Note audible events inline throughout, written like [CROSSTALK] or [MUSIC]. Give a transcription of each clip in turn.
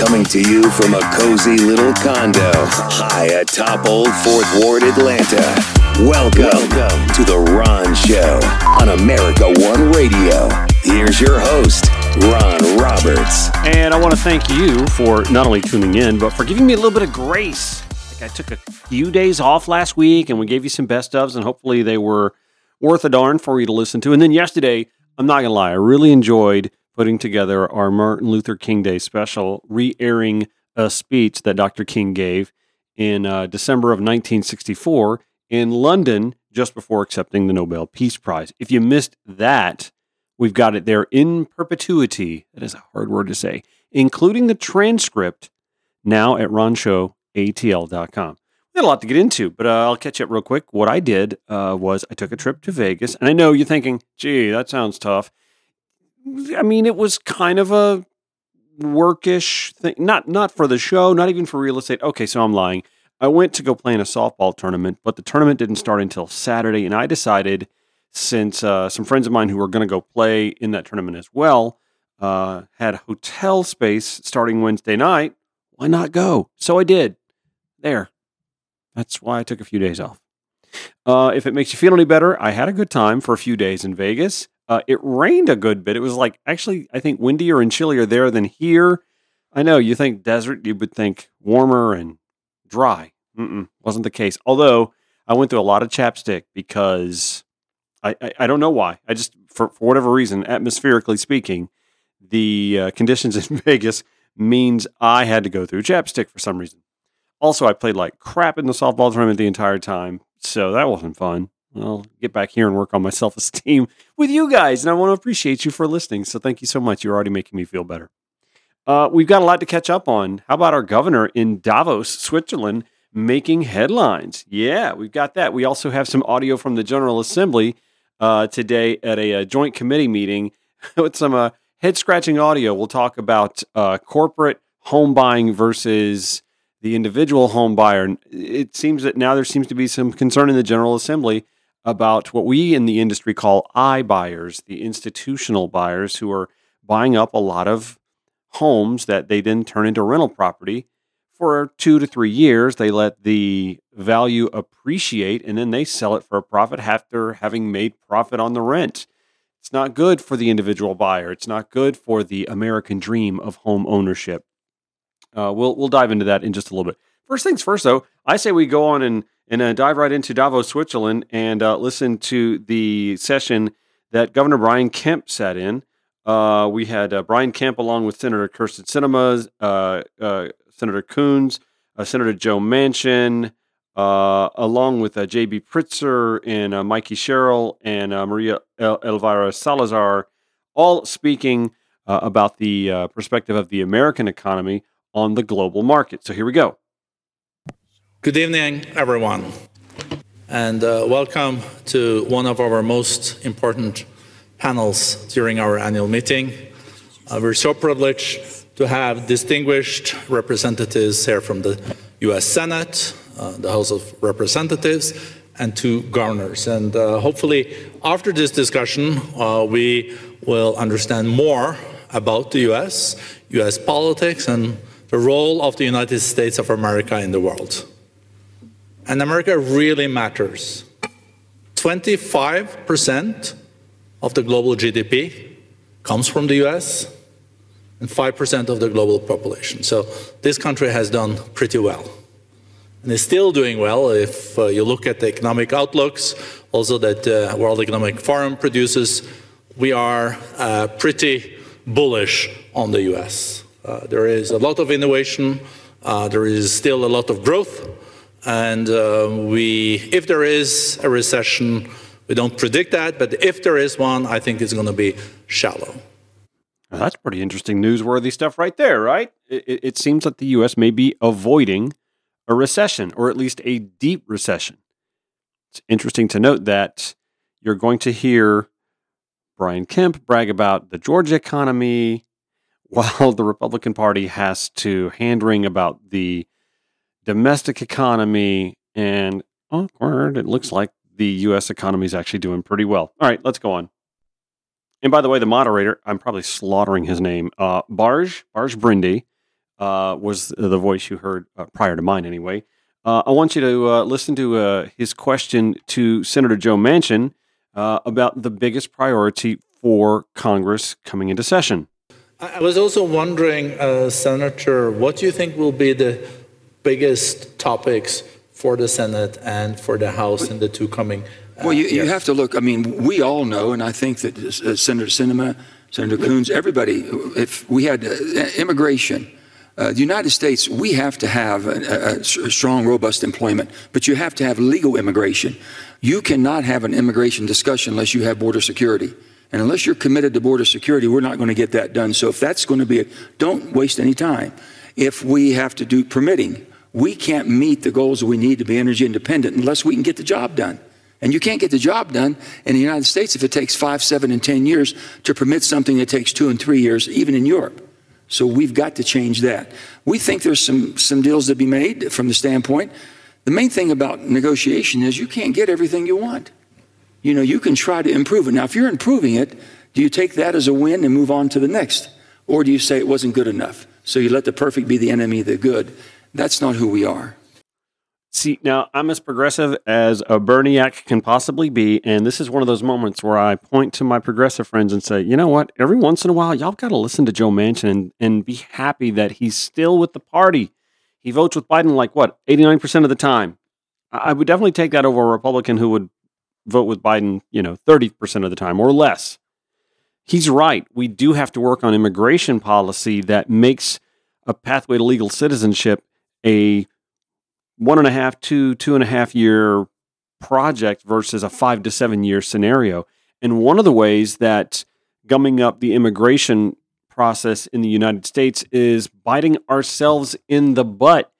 coming to you from a cozy little condo high atop Old Fourth Ward, Atlanta. Welcome, Welcome to The Ron Show on America One Radio. Here's your host, Ron Roberts. And I want to thank you for not only tuning in, but for giving me a little bit of grace. Like I took a few days off last week and we gave you some best ofs, and hopefully they were worth a darn for you to listen to. And then yesterday, I'm not going to lie, I really enjoyed putting together our Martin Luther King Day special, re airing a speech that Dr. King gave in uh, December of 1964 in London just before accepting the Nobel Peace Prize. If you missed that, we've got it there in perpetuity. That is a hard word to say, including the transcript now at ronshowatl.com. We had a lot to get into, but uh, I'll catch up real quick. What I did uh, was I took a trip to Vegas, and I know you're thinking, gee, that sounds tough. I mean, it was kind of a workish thing. Not not for the show, not even for real estate. Okay, so I'm lying. I went to go play in a softball tournament, but the tournament didn't start until Saturday, and I decided since uh, some friends of mine who were going to go play in that tournament as well uh, had hotel space starting Wednesday night, why not go? So I did. There. That's why I took a few days off. Uh, if it makes you feel any better, I had a good time for a few days in Vegas. Uh, it rained a good bit. It was like actually, I think windier and chillier there than here. I know you think desert, you would think warmer and dry. Mm-mm, wasn't the case. Although I went through a lot of chapstick because I, I, I don't know why. I just for, for whatever reason, atmospherically speaking, the uh, conditions [LAUGHS] in Vegas means I had to go through chapstick for some reason. Also, I played like crap in the softball tournament the entire time, so that wasn't fun. I'll get back here and work on my [LAUGHS] self esteem with you guys. And I want to appreciate you for listening. So thank you so much. You're already making me feel better. Uh, we've got a lot to catch up on. How about our governor in Davos, Switzerland, making headlines? Yeah, we've got that. We also have some audio from the General Assembly uh, today at a, a, joint committee meeting [LAUGHS] with some uh, head scratching audio. We'll talk about uh, corporate home buying versus the individual home buyer. It seems that now there seems to be some concern in the General Assembly about what we in the industry call iBuyers, the institutional buyers who are buying up a lot of homes that they then turn into rental property for two to three years. They let the value appreciate and then they sell it for a profit after having made profit on the rent. It's not good for the individual buyer. It's not good for the American dream of home ownership. Uh, we'll we'll dive into that in just a little bit. First things first, though, I say we go on and and uh, dive right into Davos, Switzerland, and uh, listen to the session that Governor Brian Kemp sat in. Uh, we had uh, Brian Kemp along with Senator Kyrsten Sinema, uh, uh, Senator Coons, Senator Joe Manchin, along with J.B. Pritzker and Mikey Sherrill and Maria El- Elvira Salazar, all speaking about the perspective of the American economy on the global market. So here we go. Good evening, everyone, and uh, welcome to one of our most important panels during our annual meeting. Uh, we're so privileged to have distinguished representatives here from the US Senate, uh, the House of Representatives, and two governors. And uh, hopefully, after this discussion, uh, we will understand more about the US, US politics, and the role of the United States of America in the world. And America really matters. 25% of the global GDP comes from the US and 5% of the global population. So this country has done pretty well. And is still doing well if uh, you look at the economic outlooks, also that uh, World Economic Forum produces, we are uh, pretty bullish on the US. Uh, there is a lot of innovation, uh, there is still a lot of growth, and uh, we, if there is a recession, we don't predict that, but if there is one, I think it's going to be shallow. Well, that's pretty interesting, newsworthy stuff right there, right? It, it, seems that the U.S. may be avoiding a recession, or at least a deep recession. It's interesting to note that you're going to hear Brian Kemp brag about the Georgia economy, [LAUGHS] while the Republican Party has to hand wring about the domestic economy, and awkward, it looks like the U.S. economy is actually doing pretty well. All right, let's go on. And by the way, the moderator, I'm probably slaughtering his name, uh, Barge, Barge Brindy, uh, was the voice you heard uh, prior to mine, anyway. Uh, I want you to uh, listen to uh, his question to Senator Joe Manchin uh, about the biggest priority for Congress coming into session. I was also wondering, Senator, what do you think will be the biggest topics for the Senate and for the House in the two coming? uh, Well, you, you have to look, I mean, we all know, and I think that uh, Senator Sinema, Senator Coons, everybody, if we had uh, immigration, uh, the United States, we have to have a, a- a strong, robust employment, but you have to have legal immigration. You cannot have an immigration discussion unless you have border security. And unless you're committed to border security, we're not going to get that done. So if that's going to be, it, don't waste any time. If we have to do permitting, we can't meet the goals we need to be energy independent unless we can get the job done. And you can't get the job done in the United States if it takes five, seven, and 10 years to permit something that takes two and three years, even in Europe. So we've got to change that. We think there's some, some deals to be made from the standpoint. The main thing about negotiation is you can't get everything you want. You know, you can try to improve it. Now, if you're improving it, do you take that as a win and move on to the next? Or do you say it wasn't good enough? So you let the perfect be the enemy of the good. That's not who we are. See, now I'm as progressive as a Berniac can possibly be, and this is one of those moments where I point to my progressive friends and say, you know what? Every once in a while, y'all got to listen to Joe Manchin and, and be happy that he's still with the party. He votes with Biden like what, 89% of the time. I I would definitely take that over a Republican who would vote with Biden, you know, 30% of the time or less. He's right. We do have to work on immigration policy that makes a pathway to legal citizenship a one and a half to two and a half year project versus a five to seven year scenario. And one of the ways that gumming up the immigration process in the United States is biting ourselves in the butt.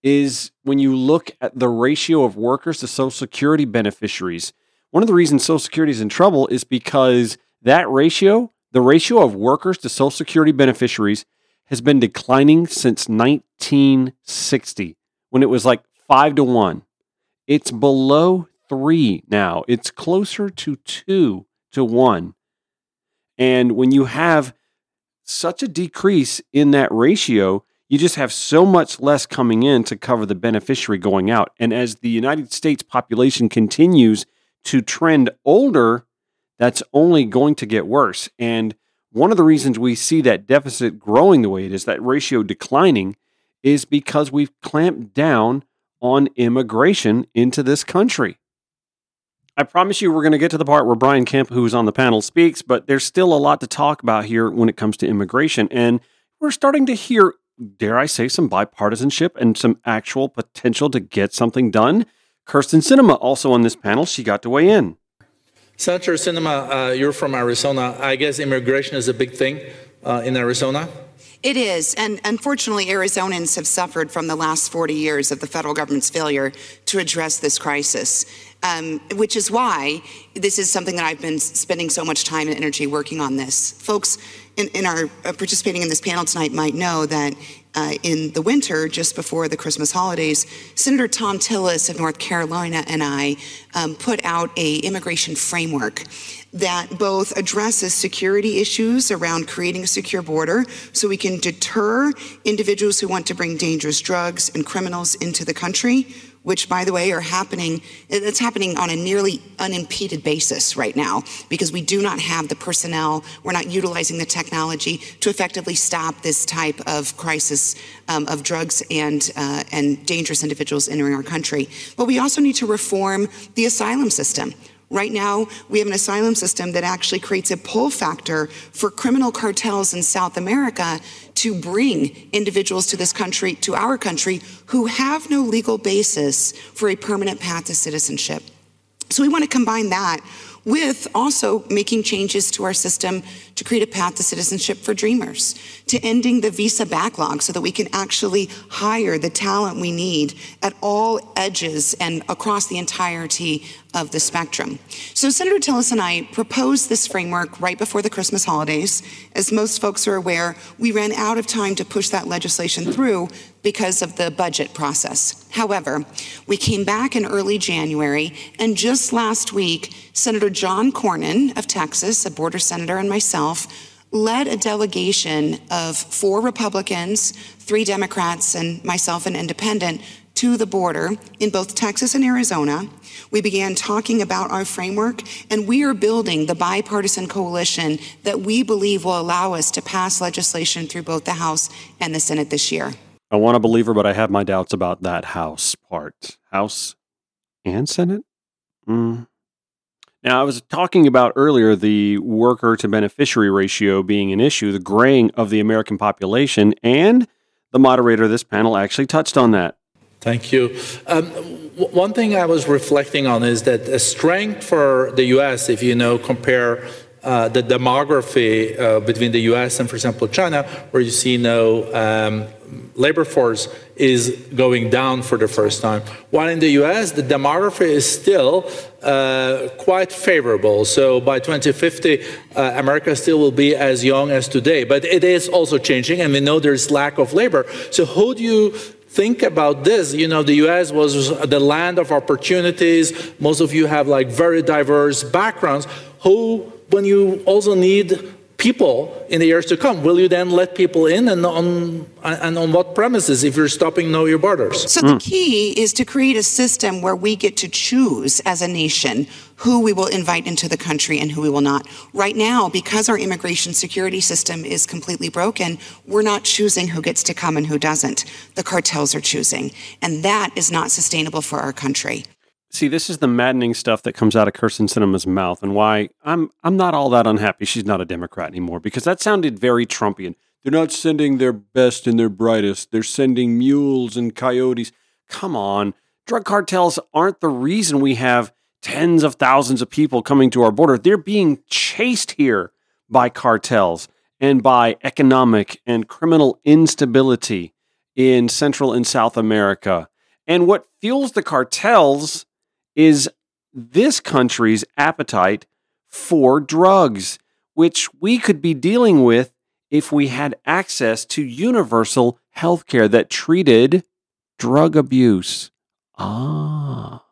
Is when you look at the ratio of workers to Social Security beneficiaries. One of the reasons Social Security is in trouble is because that ratio, the ratio of workers to Social Security beneficiaries, has been declining since 1960 when it was like five to one. It's below three now. It's closer to two to one. And when you have such a decrease in that ratio, you just have so much less coming in to cover the beneficiary going out. And as the United States population continues to trend older, that's only going to get worse. And one of the reasons we see that deficit growing the way it is, that ratio declining, is because we've clamped down on immigration into this country. I promise you, we're going to get to the part where Brian Kemp, who's on the panel, speaks, but there's still a lot to talk about here when it comes to immigration. And we're starting to hear, dare I say, some bipartisanship and some actual potential to get something done. Kyrsten Sinema, also on this panel, she got to weigh in. Senator Sinema, uh, you're from Arizona. I guess immigration is a big thing uh, in Arizona. It is, and unfortunately, Arizonans have suffered from the last 40 years of the federal government's failure to address this crisis, um, which is why this is something that I've been spending so much time and energy working on this. Folks in, in our uh, participating in this panel tonight might know that uh, in the winter, just before the Christmas holidays, Senator Thom Tillis of North Carolina and I um, put out a immigration framework that both addresses security issues around creating a secure border so we can deter individuals who want to bring dangerous drugs and criminals into the country which by the way are happening it's happening on a nearly unimpeded basis right now because we do not have the personnel we're not utilizing the technology to effectively stop this type of crisis um, of drugs and uh, and dangerous individuals entering our country. But we also need to reform the asylum system Right now, we have an asylum system that actually creates a pull factor for criminal cartels in South America to bring individuals to this country, to our country, who have no legal basis for a permanent path to citizenship. So we want to combine that with also making changes to our system to create a path to citizenship for dreamers, to ending the visa backlog so that we can actually hire the talent we need at all edges and across the entirety of the spectrum. So Senator Tillis and I proposed this framework right before the Christmas holidays. As most folks are aware, we ran out of time to push that legislation through because of the budget process. However, we came back in early January, and just last week, Senator John Cornyn of Texas, a border senator, and myself led a delegation of four Republicans, three Democrats, and myself, an independent, to the border in both Texas and Arizona. We began talking about our framework, and we are building the bipartisan coalition that we believe will allow us to pass legislation through both the House and the Senate this year. I want to believe her, but I have my doubts about that House part. House and Senate? Mm. Now, I was talking about earlier the worker to beneficiary ratio being an issue, the graying of the American population, and the moderator of this panel actually touched on that. Thank you. Um, one thing I was reflecting on is that the strength for the U.S., if you know, compare uh, the demography uh, between the U.S. and, for example, China, where you see no um, labor force is going down for the first time. While in the U.S., the demography is still uh, quite favorable. So by 2050, uh, America still will be as young as today. But it is also changing, and we know there's lack of labor. So how do you think about this. You know, the US was the land of opportunities. Most of you have like very diverse backgrounds. Who, when you also need people in the years to come? Will you then let people in and on, and on what premises if you're stopping know your borders? So the key is to create a system where we get to choose as a nation who we will invite into the country and who we will not. Right now, because our immigration security system is completely broken, we're not choosing who gets to come and who doesn't. The cartels are choosing. And that is not sustainable for our country. See, this is the maddening stuff that comes out of Kyrsten Sinema's mouth, and why I'm I'm not all that unhappy she's not a Democrat anymore because that sounded very Trumpian. They're not sending their best and their brightest. They're sending mules and coyotes. Come on, drug cartels aren't the reason we have tens of thousands of people coming to our border. They're being chased here by cartels and by economic and criminal instability in Central and South America. And what fuels the cartels is this country's appetite for drugs, which we could be dealing with if we had access to universal health care that treated drug abuse. Ah.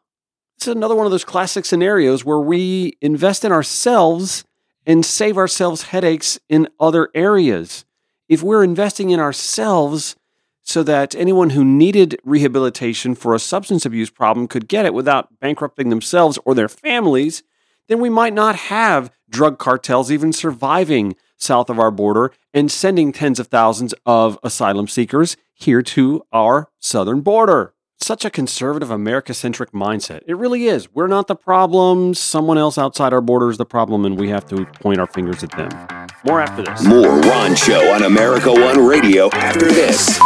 It's another one of those classic scenarios where we invest in ourselves and save ourselves headaches in other areas. If we're investing in ourselves, so that anyone who needed rehabilitation for a substance abuse problem could get it without bankrupting themselves or their families, then we might not have drug cartels even surviving south of our border and sending tens of thousands of asylum seekers here to our southern border. Such a conservative America centric mindset. It really is. We're not the problem. Someone else outside our border is the problem, and we have to point our fingers at them. More after this. More Ron Show on America One Radio after this.